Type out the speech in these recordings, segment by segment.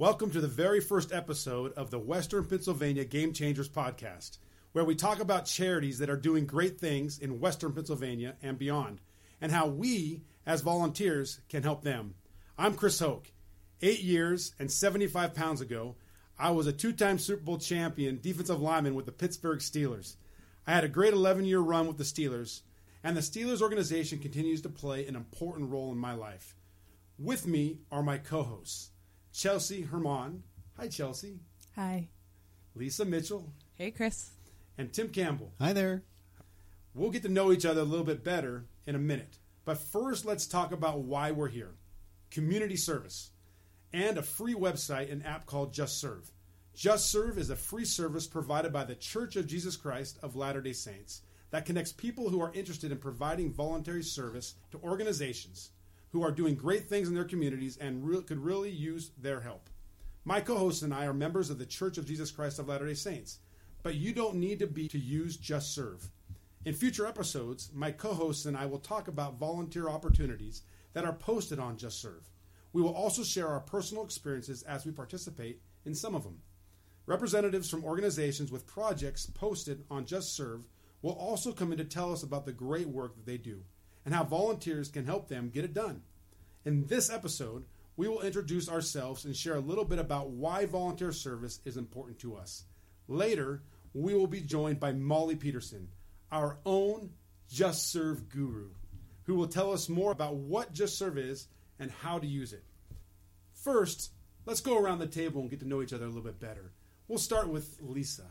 Welcome to the very first episode of the Western Pennsylvania Game Changers podcast, where we talk about charities that are doing great things in Western Pennsylvania and beyond, and how we, as volunteers, can help them. I'm Chris Hoke. Eight years and 75 pounds ago, I was a two time Super Bowl champion defensive lineman with the Pittsburgh Steelers. I had a great 11 year run with the Steelers, and the Steelers organization continues to play an important role in my life. With me are my co hosts, Chelsea Herman. Hi, Chelsea. Hi. Lisa Mitchell. Hey, Chris. And Tim Campbell. Hi there. We'll get to know each other a little bit better in a minute. But first, let's talk about why we're here community service and a free website and app called Just Serve. Just Serve is a free service provided by the Church of Jesus Christ of Latter day Saints that connects people who are interested in providing voluntary service to organizations who are doing great things in their communities and re- could really use their help. My co hosts and I are members of the Church of Jesus Christ of Latter day Saints, but you don't need to be to use Just Serve. In future episodes, my co hosts and I will talk about volunteer opportunities that are posted on Just Serve. We will also share our personal experiences as we participate in some of them. Representatives from organizations with projects posted on Just Serve will also come in to tell us about the great work that they do and how volunteers can help them get it done. In this episode, we will introduce ourselves and share a little bit about why volunteer service is important to us. Later, we will be joined by Molly Peterson, our own Just Serve guru, who will tell us more about what Just Serve is and how to use it. First, let's go around the table and get to know each other a little bit better. We'll start with Lisa.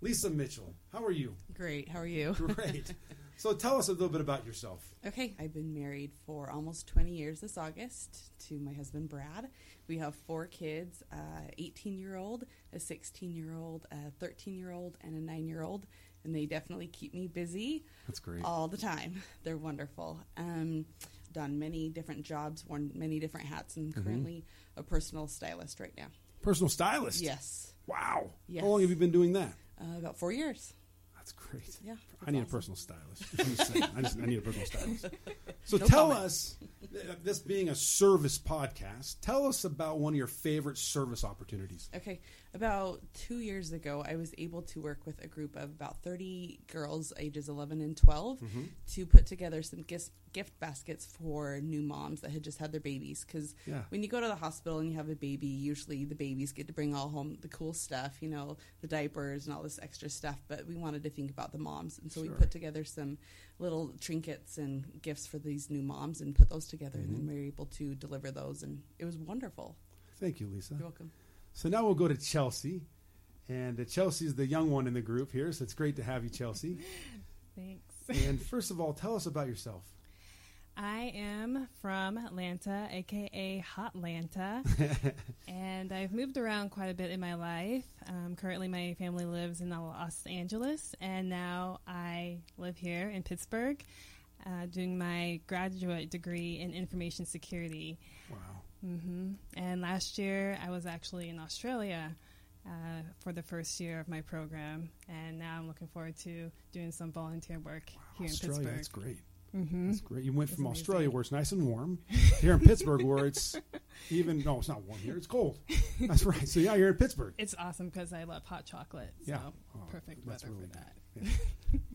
Lisa Mitchell, how are you? Great. How are you? Great. so tell us a little bit about yourself. Okay. I've been married for almost 20 years this August to my husband, Brad. We have four kids a 18 year old, a 16 year old, a 13 year old, and a 9 year old. And they definitely keep me busy That's great. all the time. They're wonderful. Um, done many different jobs, worn many different hats, and currently a personal stylist right now. Personal stylist. Yes. Wow. Yes. How long have you been doing that? Uh, about four years. That's great. Yeah. I need a personal stylist. I'm just. I need a personal stylist. So No tell comment. us, this being a service podcast, tell us about one of your favorite service opportunities. Okay, about two years ago, I was able to work with a group of about 30 girls ages 11 and 12 Mm-hmm. to put together some gift, gift baskets for new moms that had just had their babies. Because Yeah. when you go to the hospital and you have a baby, usually the babies get to bring all home the cool stuff, you know, the diapers and all this extra stuff. But we wanted to think about the moms. And so Sure. we put together some little trinkets and gifts for these new moms and put those together. And Mm-hmm. then we were able to deliver those. And it was wonderful. Thank you, Lisa. You're welcome. So now we'll go to Chelsea. And uh, Chelsea's the young one in the group here, so it's great to have you, Chelsea. Thanks. and first of all, tell us about yourself. I am from Atlanta, aka Hotlanta, and I've moved around quite a bit in my life. Um, currently, my family lives in Los Angeles, and now I live here in Pittsburgh, uh, doing my graduate degree in information security. Wow. hmm And last year, I was actually in Australia. Uh, for the first year of my program, and now I'm looking forward to doing some volunteer work here Australia, in Pittsburgh. that's great. Hmm That's great. You went from amazing. Australia where it's nice and warm, here in Pittsburgh where it's even no, it's not warm here. It's cold. That's right. So yeah, you're in Pittsburgh. It's awesome because I love hot chocolate. So Yeah. Oh, perfect weather really for good. that.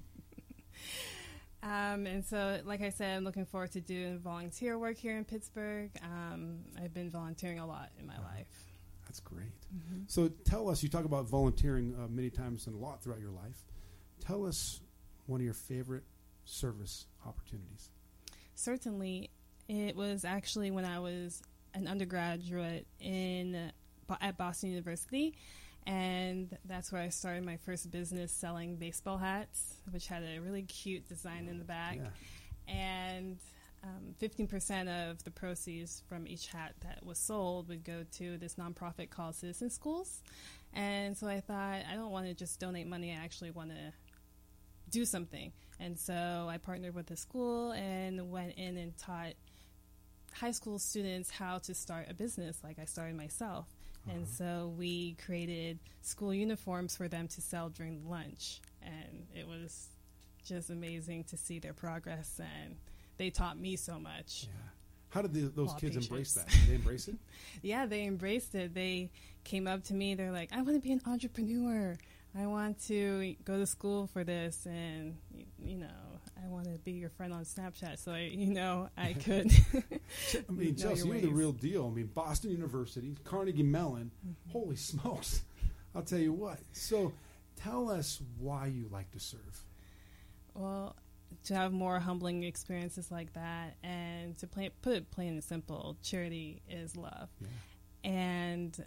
Um, and so, like I said, I'm looking forward to doing volunteer work here in Pittsburgh. Um, I've been volunteering a lot in my Uh-huh. life. That's great. Mm-hmm. So tell us. You talk about volunteering uh, many times and a lot throughout your life. Tell us one of your favorite service opportunities. Certainly, it was actually when I was an undergraduate in at Boston University, and that's where I started my first business selling baseball hats, which had a really cute design in the back. Yeah. and um, 15% of the proceeds from each hat that was sold would go to this nonprofit called Citizen Schools. And so I thought, I don't want to just donate money, I actually want to do something. And so I partnered with the school and went in and taught high school students how to start a business like I started myself. And uh-huh. so we created school uniforms for them to sell during lunch. And it was just amazing to see their progress and they taught me so much. Yeah. How did the, those kids embrace that? Did they embrace it? yeah, they embraced it. They came up to me. They're like, "I want to be an entrepreneur. I want to go to school for this, and you know, I want to be your friend on Snapchat, so I, you know, I could." I mean, Chelsea, you're the real deal. I mean, Boston University, Carnegie Mellon. Mm-hmm. Holy smokes! I'll tell you what. So, tell us why you like to serve. Well, to have more humbling experiences like that, and to play, put it plain and simple, charity is love, Yeah. and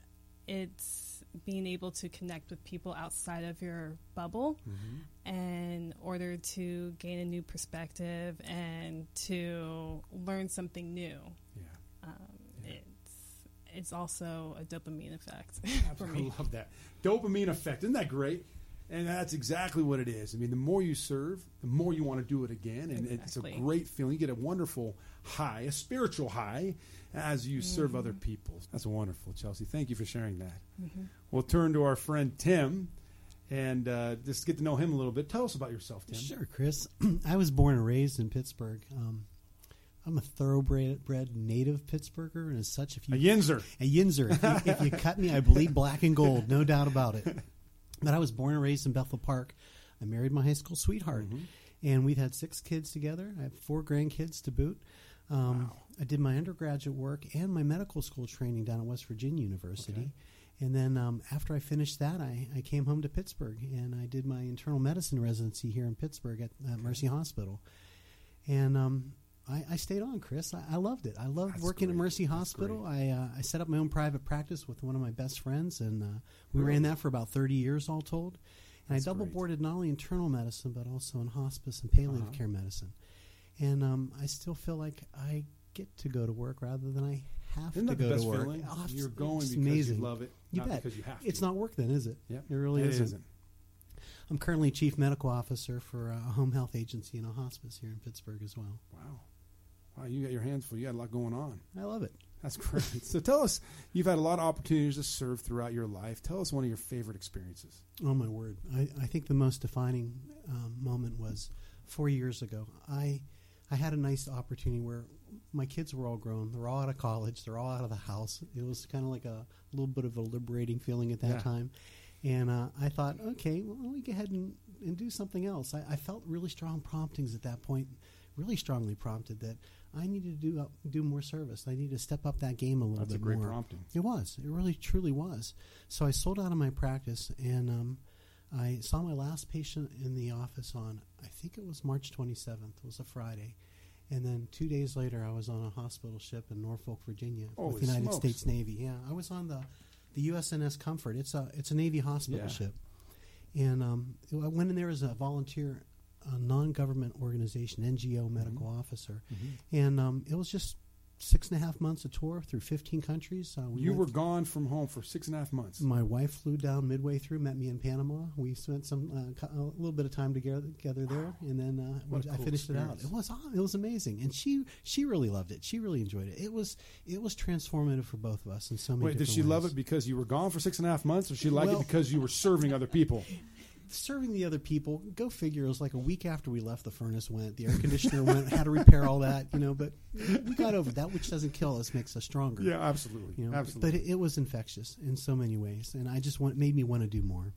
it's being able to connect with people outside of your bubble in order to gain a new perspective and to learn something new. Yeah, Um, Yeah. It's it's also a dopamine effect I love that dopamine effect. Isn't that great? And that's exactly what it is. I mean, the more you serve, the more you want to do it again, and it's a great feeling. You get a wonderful high, a spiritual high, as you serve other people. That's wonderful, Chelsea. Thank you for sharing that. We'll turn to our friend Tim, and uh, just get to know him a little bit. Tell us about yourself, Tim. Sure, Chris. I was born and raised in Pittsburgh. Um, I'm a thoroughbred native Pittsburgher, and as such, if you A Yinzer. a Yinzer, if you, if you cut me, I bleed black and gold, no doubt about it. But I was born and raised in Bethel Park. I married my high school sweetheart, and we've had six kids together. I have four grandkids to boot. Um, I did my undergraduate work and my medical school training down at West Virginia University. Okay. And then um, after I finished that, I, I came home to Pittsburgh and I did my internal medicine residency here in Pittsburgh at, at Mercy Hospital. And um, I, I stayed on, Chris. I, I loved it. I loved That's working at. Mercy Hospital. I uh, I set up my own private practice with one of my best friends, and uh, we Really? ran that for about thirty years, all told. And That's I double great. boarded not only internal medicine but also in hospice and palliative Uh-huh. care medicine. And um, I still feel like I get to go to work rather than I have Isn't to go to work. feeling? Oh, You're going because amazing. you love it, You bet. because you have to. It's not work then, is it? Yep. It really It isn't. isn't. I'm currently chief medical officer for a home health agency and a hospice here in Pittsburgh as well. Wow. Wow, you got your hands full. You got a lot going on. I love it. That's great. so tell us, you've had a lot of opportunities to serve throughout your life. Tell us one of your favorite experiences. Oh my word! I, I think the most defining um, moment was four years ago. I I had a nice opportunity where my kids were all grown. They're all out of college. They're all out of the house. It was kind of like a little bit of a liberating feeling at that Yeah. time. And uh, I thought, okay, well, let me go ahead and, and do something else. I, I felt really strong promptings at that point, really strongly prompted that I needed to do uh, do more service. I needed to step up that game a little That's a bit great more. prompting. It was. It really, truly was. So I sold out of my practice, and um, I saw my last patient in the office on, I think it was March 27th. It was a Friday. And then two days later, I was on a hospital ship in Norfolk, Virginia, Holy with the United smokes. States Navy. Yeah, I was on the the USNS Comfort. It's a it's a Navy hospital Yeah. ship, and um, I went in there as a volunteer, a non government organization, NGO medical Mm-hmm. officer, and um, it was just six and a half months of tour through 15 countries. Uh, we You were gone from home for six and a half months. my wife flew down midway through, met me in Panama. We spent some uh, co- a little bit of time together, together there, and then uh, What a I cool finished it out. It was it was amazing, and she she really loved it. She really enjoyed it. It was it was transformative for both of us in so many. Wait, did she love it because you were gone for six and a half months, or she liked Well- it because you were serving other people? Serving the other people, go figure. It was like a week after we left. The furnace went, the air conditioner went, had to repair all that, you know. But we got over that. Which doesn't kill us makes us stronger. Yeah, absolutely, You know, absolutely. But it, it was infectious in so many ways, and I just want made me want to do more.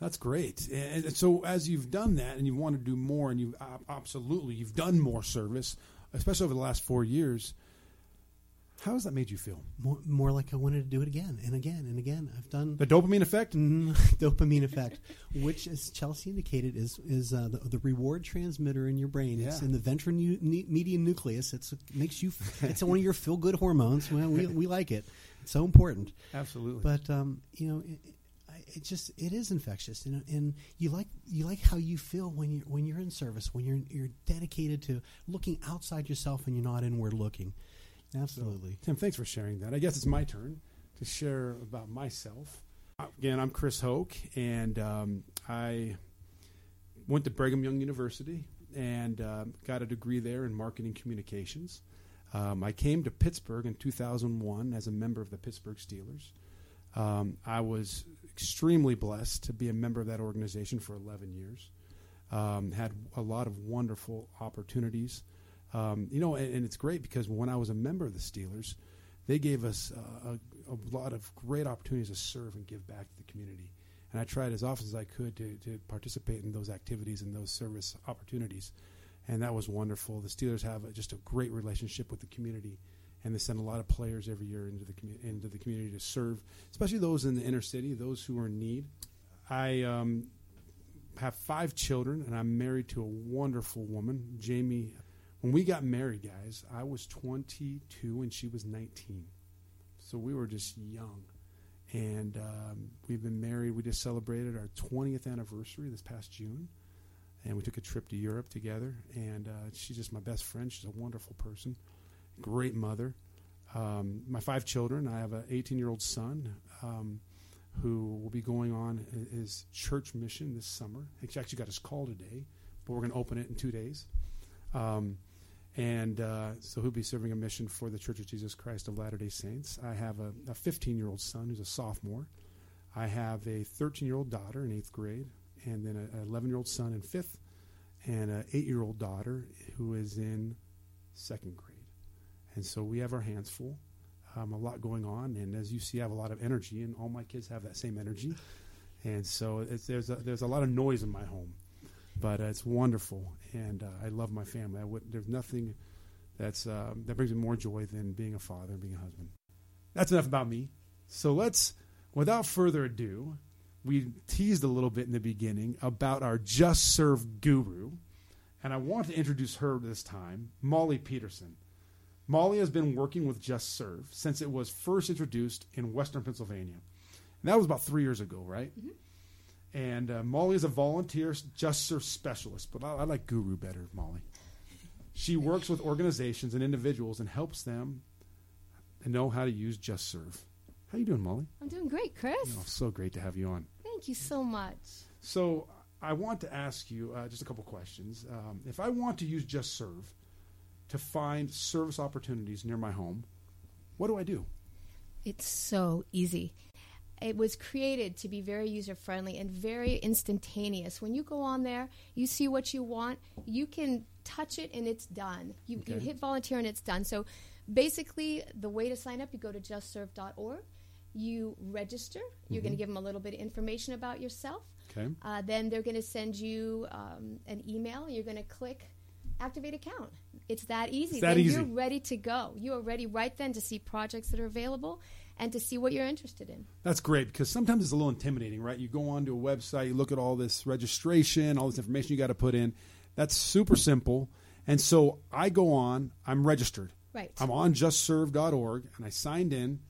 That's great. And so, as you've done that, and you want to do more, and you absolutely you've done more service, especially over the last four years. How has that made you feel? More, more like I wanted to do it again and again and again. I've done The dopamine effect. Dopamine effect, which, as Chelsea indicated, is is uh, the, the reward transmitter in your brain. It's in the ventral nu- ne- median nucleus. It's, it makes you. It's one of your feel good hormones. Well, we we like it. It's so important. Absolutely. But um, you know, it, it- just it is infectious, and, and you like you like how you feel when you are when you're in service, when you're you're dedicated to looking outside yourself and you're not inward looking. Absolutely. Tim, thanks for sharing that. I guess it's my turn to share about myself. Again, I'm Chris Hoke, and um, I went to Brigham Young University and uh, got a degree there in marketing communications. Um, I came to Pittsburgh in 2001 as a member of the Pittsburgh Steelers. Um, I was extremely blessed to be a member of that organization for 11 years. Um, had a lot of wonderful opportunities Um, you know, and, and, it's great because when I was a member of the Steelers, they gave us uh, a, a, lot of great opportunities to serve and give back to the community. And I tried as often as I could to, to participate in those activities and those service opportunities. And that was wonderful. The Steelers have a, just a great relationship with the community and they send a lot of players every year into the commu- into the community to serve, especially those in the inner city, those who are in need. I um, have five children, and I'm married to a wonderful woman, Jamie. When we got married, guys, I was 22 and she was 19, so we were just young. And um, we've been married. We just celebrated our 20th anniversary this past June, and we took a trip to Europe together. And uh, she's just my best friend. She's a wonderful person great mother. Um, my five children. I have an 18 year old son um, who will be going on his church mission this summer. He actually got his call today, but we're going to open it in two days. Um, and uh, so he'll be serving a mission for the Church of Jesus Christ of Latter day Saints. I have a 15 year old son who's a sophomore. I have a 13 year old daughter in eighth grade, and then an 11 year old son in fifth, and an eight year old daughter who is in second grade. And so we have our hands full, um, a lot going on. And as you see, I have a lot of energy, and all my kids have that same energy. And so there's, a, there's a lot of noise in my home, but uh, it's wonderful. And uh, I love my family. Would, there's nothing that's, uh, that brings me more joy than being a father and being a husband. That's enough about me. So let's, without further ado, we teased a little bit in the beginning about our Just Serve guru. And I want to introduce her this time, Molly Peterson. Molly has been working with Just Serve since it was first introduced in Western Pennsylvania. And that was about three years ago, right? Mm-hmm. And uh, Molly is a volunteer Just Serve specialist, but I, I like Guru better, Molly. She works with organizations and individuals and helps them know how to use Just Serve. How you doing, Molly? I'm doing great, Chris. Oh, so great to have you on. Thank you so much. So I want to ask you uh, just a couple questions. Um, if I want to use Just Serve, to find service opportunities near my home, what do I do? It's so easy. It was created to be very user friendly and very instantaneous. When you go on there, you see what you want, you can touch it and it's done. You, okay. you hit volunteer and it's done. So basically, the way to sign up, you go to justserve.org, you register, you're mm-hmm. going to give them a little bit of information about yourself. Okay. Uh, then they're going to send you um, an email. You're going to click activate account. It's that easy. It's that then easy. you're ready to go. You are ready right then to see projects that are available and to see what you're interested in. That's great because sometimes it's a little intimidating, right? You go onto a website, you look at all this registration, all this information you got to put in. That's super simple. And so I go on, I'm registered. Right. I'm on justserve.org and I signed in.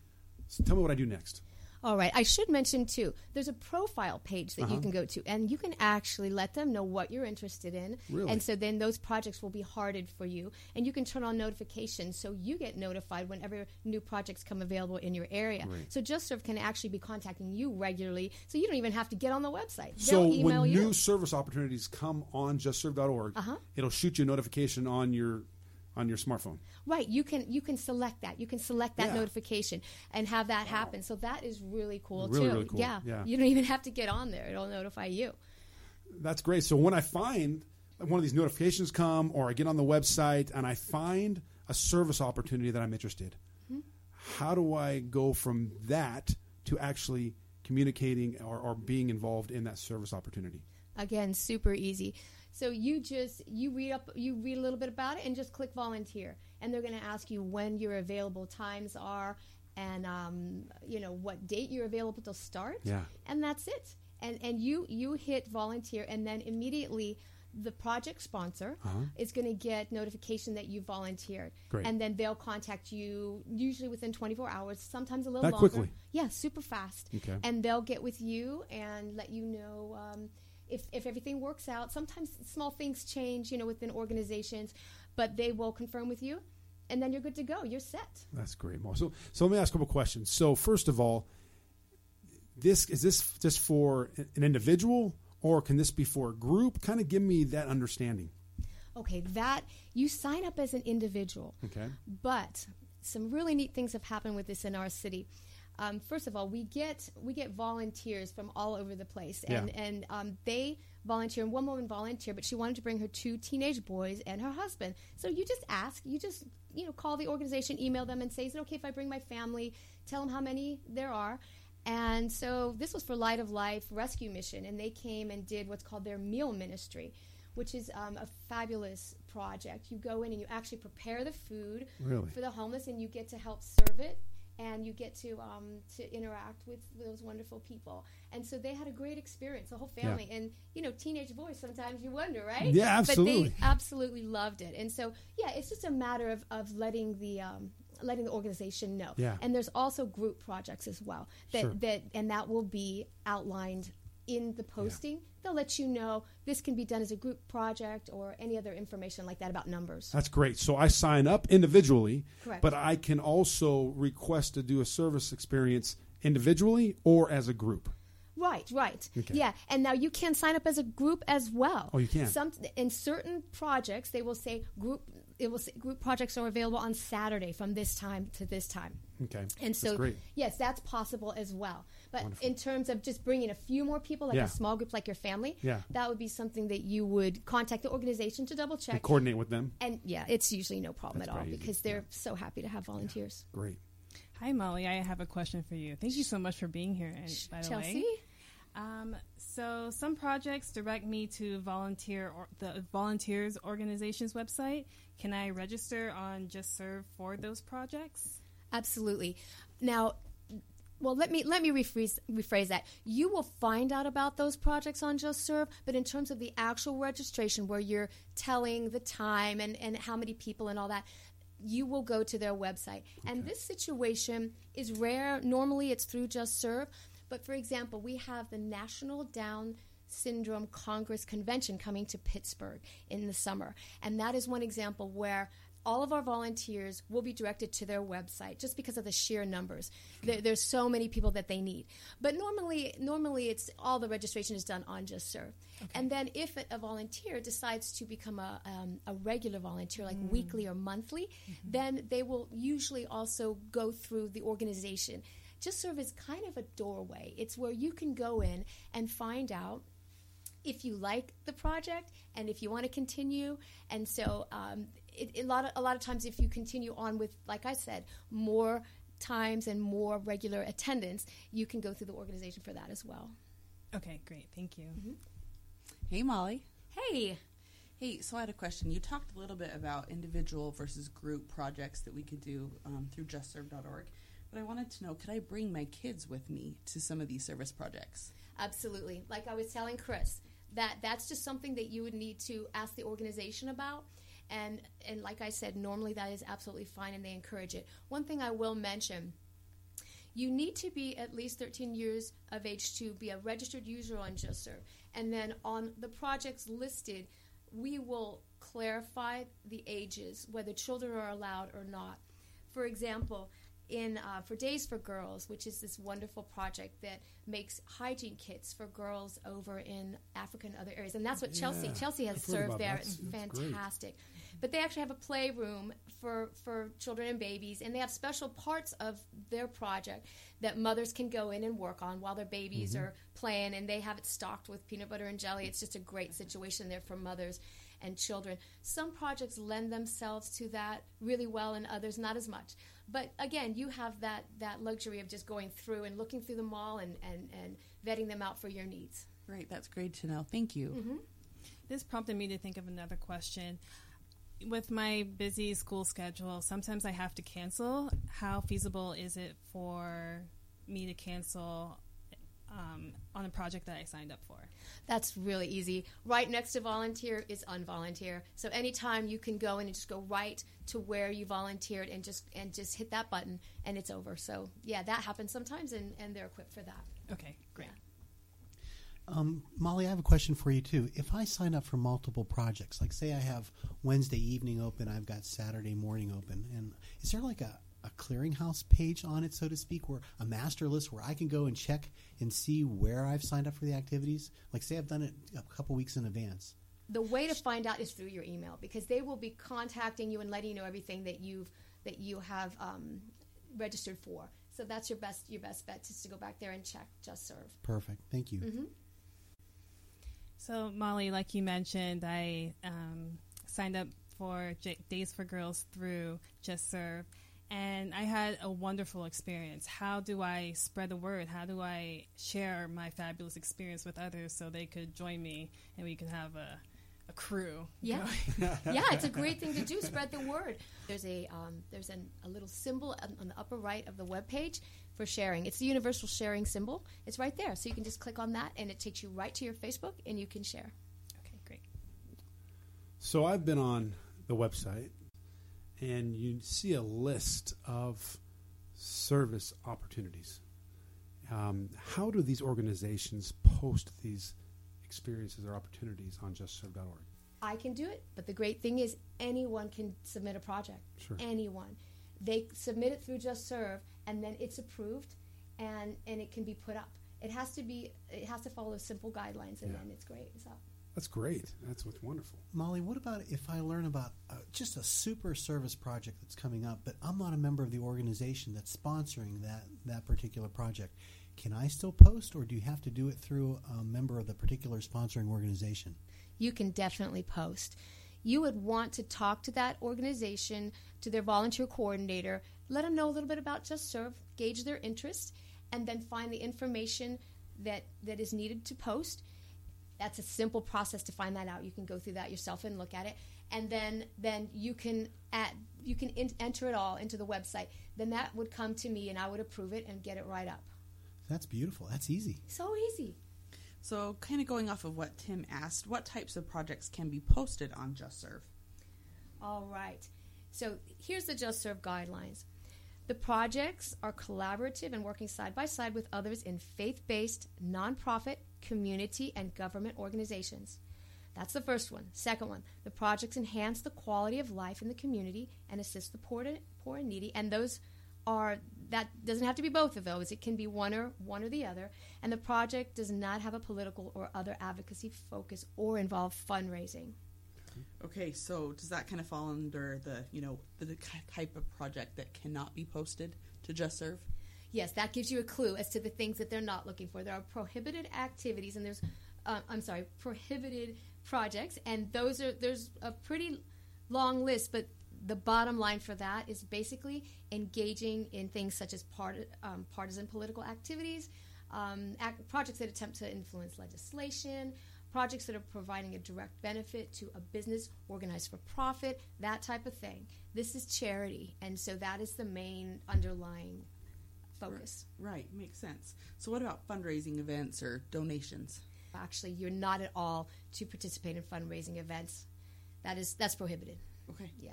So tell me what I do next. All right. I should mention too. There's a profile page that uh-huh. you can go to, and you can actually let them know what you're interested in. Really? And so then those projects will be hearted for you, and you can turn on notifications so you get notified whenever new projects come available in your area. Right. So JustServe can actually be contacting you regularly, so you don't even have to get on the website. So They'll when you. new service opportunities come on JustServe.org, uh-huh. it'll shoot you a notification on your on your smartphone. Right. You can you can select that. You can select that yeah. notification and have that wow. happen. So that is really cool really, too. Really cool. Yeah. yeah. You don't even have to get on there. It'll notify you. That's great. So when I find one of these notifications come or I get on the website and I find a service opportunity that I'm interested, mm-hmm. how do I go from that to actually communicating or, or being involved in that service opportunity? Again, super easy. So you just you read up you read a little bit about it and just click volunteer, and they're going to ask you when your available times are and um, you know what date you're available to start. Yeah, and that's it. And and you you hit volunteer, and then immediately the project sponsor uh-huh. is going to get notification that you volunteered. Great. And then they'll contact you usually within 24 hours, sometimes a little that longer. quickly. Yeah, super fast. Okay. And they'll get with you and let you know um, if, if everything works out, sometimes small things change, you know, within organizations, but they will confirm with you, and then you're good to go. You're set. That's great. So, so let me ask a couple questions. So, first of all, this is this just for an individual, or can this be for a group? Kind of give me that understanding. Okay, that you sign up as an individual. Okay, but some really neat things have happened with this in our city. Um, first of all, we get we get volunteers from all over the place, and Yeah. and um, they volunteer. And one woman volunteered, but she wanted to bring her two teenage boys and her husband. So you just ask, you just you know call the organization, email them, and say, is it okay if I bring my family? Tell them how many there are. And so this was for Light of Life Rescue Mission, and they came and did what's called their meal ministry, which is um, a fabulous project. You go in and you actually prepare the food Really? for the homeless, and you get to help serve it, and you get to um, to interact with those wonderful people. And so they had a great experience, the whole family. And you know, teenage boys, sometimes you wonder, right? Yeah, absolutely. But they absolutely loved it. And so, yeah, it's just a matter of, of letting the um, letting the organization know. Yeah. And there's also group projects as well that Sure. that and that will be outlined in the posting. They'll let you know this can be done as a group project or any other information like that about numbers. That's great. So I sign up individually, Correct. but I can also request to do a service experience individually or as a group. Right, right. Okay. Yeah, and now you can sign up as a group as well. Oh, you can? Some in certain projects they will say group. It will say group projects are available on Saturday from this time to this time. Okay. And so, That's great. yes, that's possible as well. But Wonderful. in terms of just bringing a few more people, like Yeah. a small group, like your family, Yeah. that would be something that you would contact the organization to double And check. coordinate with them. And yeah, it's usually no problem That's at all easy. because they're so happy to have volunteers. Great. Hi, Molly. I have a question for you. Thank you so much for being here. And by the Chelsea, way, um, so some projects direct me to volunteer or the volunteers organization's website. Can I register on Just Serve for those projects? absolutely. Now, well, let me let me rephrase rephrase that. You will find out about those projects on Just Serve, but in terms of the actual registration, where you're telling the time and and how many people and all that. You will go to their website. And this situation is rare. Normally it's through Just Serve. But for example, we have the National Down Syndrome Congress Convention coming to Pittsburgh in the summer. And that is one example where all of our volunteers will be directed to their website just because of the sheer numbers. There, there's so many people that they need. But normally, normally it's all the registration is done on Just Serve. And then if a, volunteer decides to become a, um, a regular volunteer, like weekly or monthly, then they will usually also go through the organization. Just Serve is kind of a doorway. It's where you can go in and find out if you like the project and if you want to continue. And so, um, it, a lot of a lot of times, if you continue on with, like I said, more times and more regular attendance, you can go through the organization for that as well. Okay, great. Thank you. Hey, Molly. Hey, Hey, so I had a question. You talked a little bit about individual versus group projects that we could do um, through justserve.org, but I wanted to know could I bring my kids with me to some of these service projects? absolutely. Like I was telling Chris, that that's just something that you would need to ask the organization about. And and like I said, normally that is absolutely fine, and they encourage it. One thing I will mention. You need to be at least 13 years of age to be a registered user on JustServe. And then on the projects listed, we will clarify the ages, whether children are allowed or not. For example, in uh, for Days for Girls, which is this wonderful project that makes hygiene kits for girls over in Africa and other areas, and that's what Chelsea Yeah, Chelsea has served there. that. It's That's great. fantastic. But they actually have a playroom for for children and babies, and they have special parts of their project that mothers can go in and work on while their babies Mm-hmm. are playing, and they have it stocked with peanut butter and jelly. It's just a great situation there for mothers and children. Some projects lend themselves to that really well, and others not as much. But again, you have that that luxury of just going through and looking through them all and and, and vetting them out for your needs. Great, that's great to know. Thank you. Mm-hmm. This prompted me to think of another question. With my busy school schedule, sometimes I have to cancel. How feasible is it for me to cancel um, on a project that I signed up for? That's really easy. Right next to volunteer is unvolunteer. So anytime you can go in and just go right to where you volunteered and just and just hit that button and it's over. So yeah, that happens sometimes and, and they're equipped for that. Okay, great. Um, Molly, I have a question for you too. If I sign up for multiple projects, like say I have Wednesday evening open, I've got Saturday morning open, and is there like a, a clearinghouse page on it, so to speak, where a master list where I can go and check and see where I've signed up for the activities? Like say I've done it a couple weeks in advance. The way to find out is through your email because they will be contacting you and letting you know everything that you've that you have um, registered for. So that's your best your best bet is to go back there and check Just Serve. Perfect. Thank you. hmm So, Molly, like you mentioned, I um, signed up for J- Days for Girls through Just Serve, and I had a wonderful experience. How do I spread the word? How do I share my fabulous experience with others so they could join me and we could have a, a crew? Yeah. yeah, it's a great thing to do. Spread the word. There's a um, there's an, a little symbol on, on the upper right of the web page for sharing. It's the universal sharing symbol. It's right there, so you can just click on that, and it takes you right to your Facebook, and you can share. Okay, great. So I've been on the website, and you see a list of service opportunities. Um, how do these organizations post these experiences or opportunities on justserve.org? I can do it, but the great thing is anyone can submit a project. Sure. Anyone. They submit it through Just Serve, and then it's approved, and and it can be put up. It has to be. It has to follow simple guidelines, and Yeah. then it's great. Up. That's great. That's what's wonderful. Molly, what about if I learn about uh, just a super service project that's coming up, but I'm not a member of the organization that's sponsoring that, that particular project? Can I still post, or do you have to do it through a member of the particular sponsoring organization? you can definitely post. You would want to talk to that organization, to their volunteer coordinator, let them know a little bit about Just Serve, gauge their interest, and then find the information that, that is needed to post. That's a simple process to find that out. You can go through that yourself and look at it, and then then you can add you can in, enter it all into the website. Then that would come to me, and I would approve it and get it right up. That's beautiful. That's easy. So easy. So, kind of going off of what Tim asked, what types of projects can be posted on JustServe? All right. So here's the Just Serve guidelines. The projects are collaborative and working side by side with others in faith based, nonprofit, community, and government organizations. That's the first one. Second one, the projects enhance the quality of life in the community and assist the poor, to, poor and needy. And those are that doesn't have to be both of those. It can be one or one or the other. And the project does not have a political or other advocacy focus or involve fundraising. Okay, so does that kind of fall under the, you know, the, the type of project that cannot be posted to JustServe? Yes, that gives you a clue as to the things that they're not looking for. There are prohibited activities, and there's, uh, I'm sorry, prohibited projects, and those are there's a pretty long list. But the bottom line for that is basically engaging in things such as part, um, partisan political activities, um, act, projects that attempt to influence legislation, projects that are providing a direct benefit to a business organized for profit, that type of thing. This is charity, and so that is the main underlying focus. Right, makes sense. So, what about fundraising events or donations? Actually, you're not at all to participate in fundraising events. That is that's prohibited. Okay. Yeah.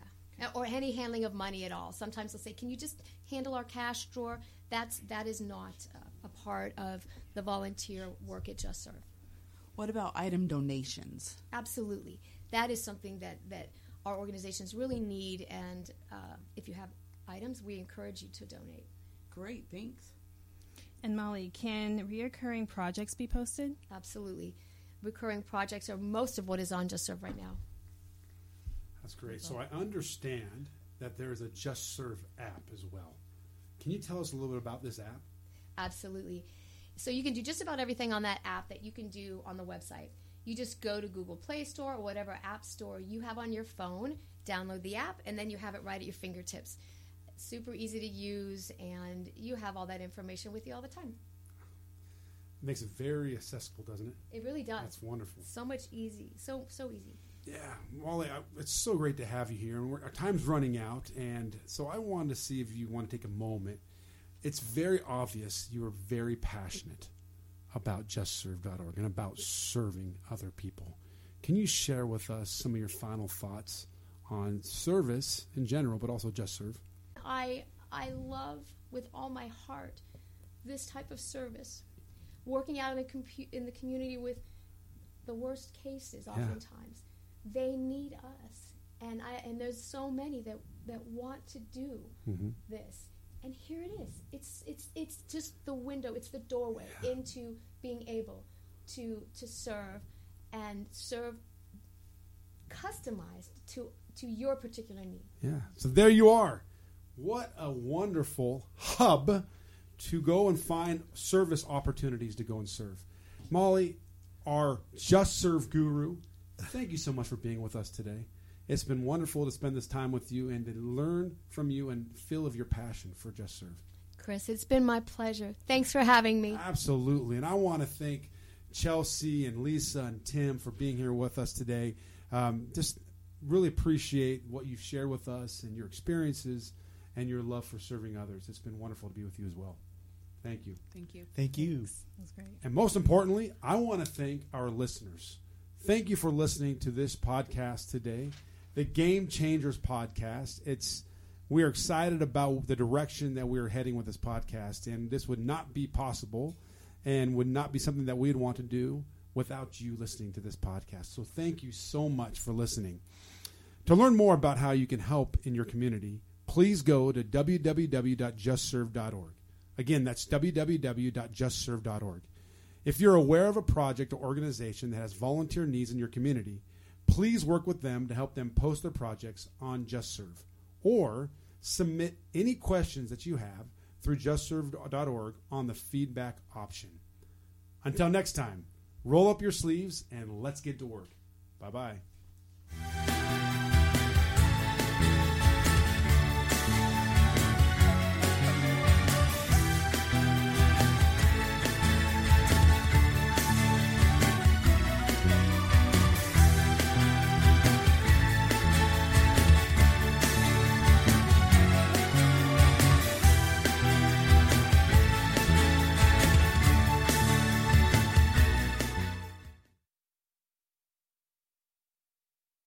Or any handling of money at all. Sometimes they'll say, "Can you just handle our cash drawer?" That's that is not uh, a part of the volunteer work at Just Serve. What about item donations? Absolutely, that is something that that our organizations really need. And uh, if you have items, we encourage you to donate. Great, thanks. And Molly, can reoccurring projects be posted? Absolutely, recurring projects are most of what is on Just Serve right now. That's great. So I understand that there is a Just Serve app as well. Can you tell us a little bit about this app? Absolutely. So you can do just about everything on that app that you can do on the website. You just go to Google Play Store or whatever app store you have on your phone, download the app, and then you have it right at your fingertips. Super easy to use, and you have all that information with you all the time. It makes it very accessible, doesn't it? It really does. That's wonderful. So much easy. So so easy. Yeah, Molly, I, it's so great to have you here. And we're, our time's running out, and so I wanted to see if you want to take a moment. It's very obvious you are very passionate about JustServe.org and about serving other people. Can you share with us some of your final thoughts on service in general, but also JustServe? I I love with all my heart this type of service. Working out in the compu- in the community with the worst cases, oftentimes they need us, and I and there's so many that that want to do Mm-hmm. this, and here it is. It's it's it's just the window. It's the doorway into being able to to serve and serve customized to to your particular need. Yeah. So there you are. What a wonderful hub to go and find service opportunities to go and serve. Molly, our Just Serve guru, thank you so much for being with us today. It's been wonderful to spend this time with you and to learn from you and feel of your passion for Just Serve. Chris, it's been my pleasure. Thanks for having me. Absolutely. And I want to thank Chelsea and Lisa and Tim for being here with us today. Um, just really appreciate what you've shared with us and your experiences and your love for serving others. It's been wonderful to be with you as well. Thank you. Thank you. Thank you. That was great. And most importantly, I want to thank our listeners. Thank you for listening to this podcast today, the Game Changers podcast. It's we are excited about the direction that we are heading with this podcast, and this would not be possible and would not be something that we'd want to do without you listening to this podcast. So thank you so much for listening. To learn more about how you can help in your community, please go to www.justserve.org. Again, that's www.justserve.org. If you're aware of a project or organization that has volunteer needs in your community, please work with them to help them post their projects on JustServe or submit any questions that you have through justserve.org on the feedback option. Until next time, roll up your sleeves and let's get to work. Bye bye.